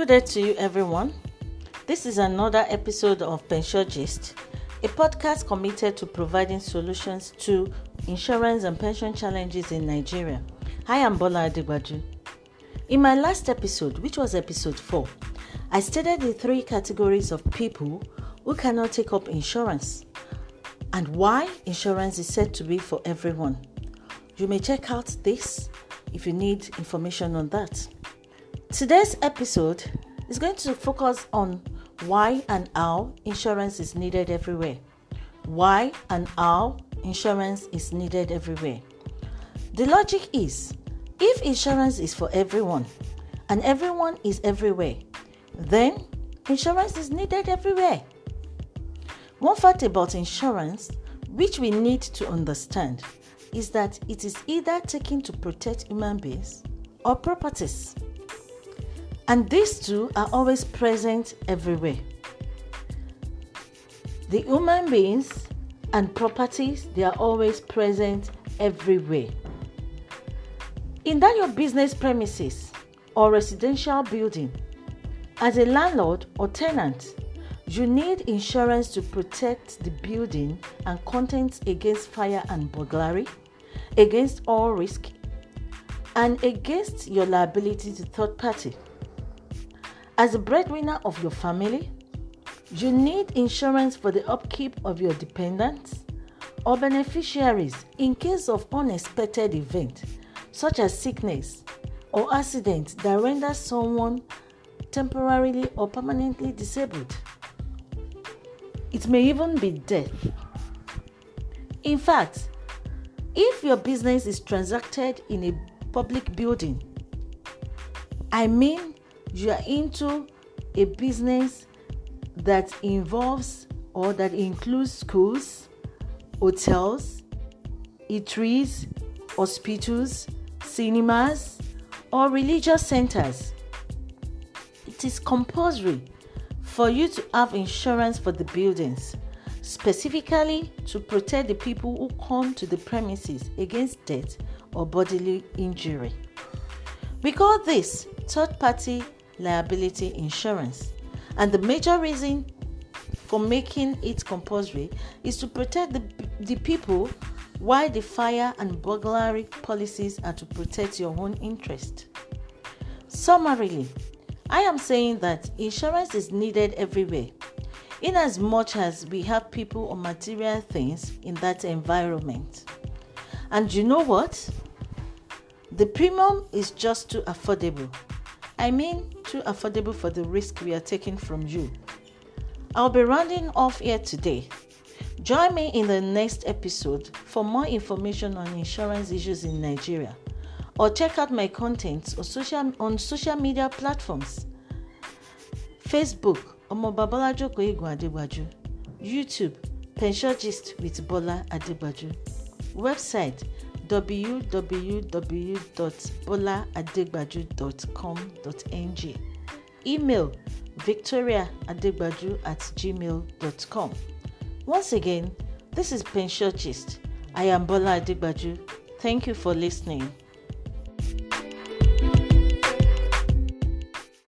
Good day to you, everyone. This is another episode of Pension Gist, a podcast committed to providing solutions to insurance and pension challenges in Nigeria. Hi, I'm Bola Adegbaju. In my last episode, which was episode 4, I stated the three categories of people who cannot take up insurance and why insurance is said to be for everyone. You may check out this if you need information on that. Today's episode is going to focus on why and how insurance is needed everywhere. Why and how insurance is needed everywhere. The logic is if insurance is for everyone and everyone is everywhere, then insurance is needed everywhere. One fact about insurance, which we need to understand, is that it is either taken to protect human beings or properties. And these two are always present everywhere. The human beings and properties, they are always present everywhere. In that your business premises or residential building, as a landlord or tenant, you need insurance to protect the building and contents against fire and burglary, against all risk, and against your liability to third party. As a breadwinner of your family, you need insurance for the upkeep of your dependents or beneficiaries in case of unexpected event such as sickness or accident that renders someone temporarily or permanently disabled. It may even be death. In fact, if your business is transacted in a public building, I mean you are into a business that involves or that includes schools, hotels, eateries, hospitals, cinemas, or religious centers, it is compulsory for you to have insurance for the buildings, specifically to protect the people who come to the premises against death or bodily injury. We call this third party liability insurance. And the major reason for making it compulsory is to protect the, the people while the fire and burglary policies are to protect your own interest. Summarily, I am saying that insurance is needed everywhere, in as much as we have people or material things in that environment. And you know what? The premium is just too affordable I mean, too affordable for the risk we are taking from you. I'll be rounding off here today. Join me in the next episode for more information on insurance issues in Nigeria or check out my content on social, on social media platforms Facebook, Omobabalajo Igun Adegbaju, YouTube, Pension Gist with Bola Adegbaju, website www.bolaadegbaju.com.ng. Email victoriaadegbaju at gmail.com. Once again, this is Pension Gist. I am Bola Adegbaju. Thank you for listening.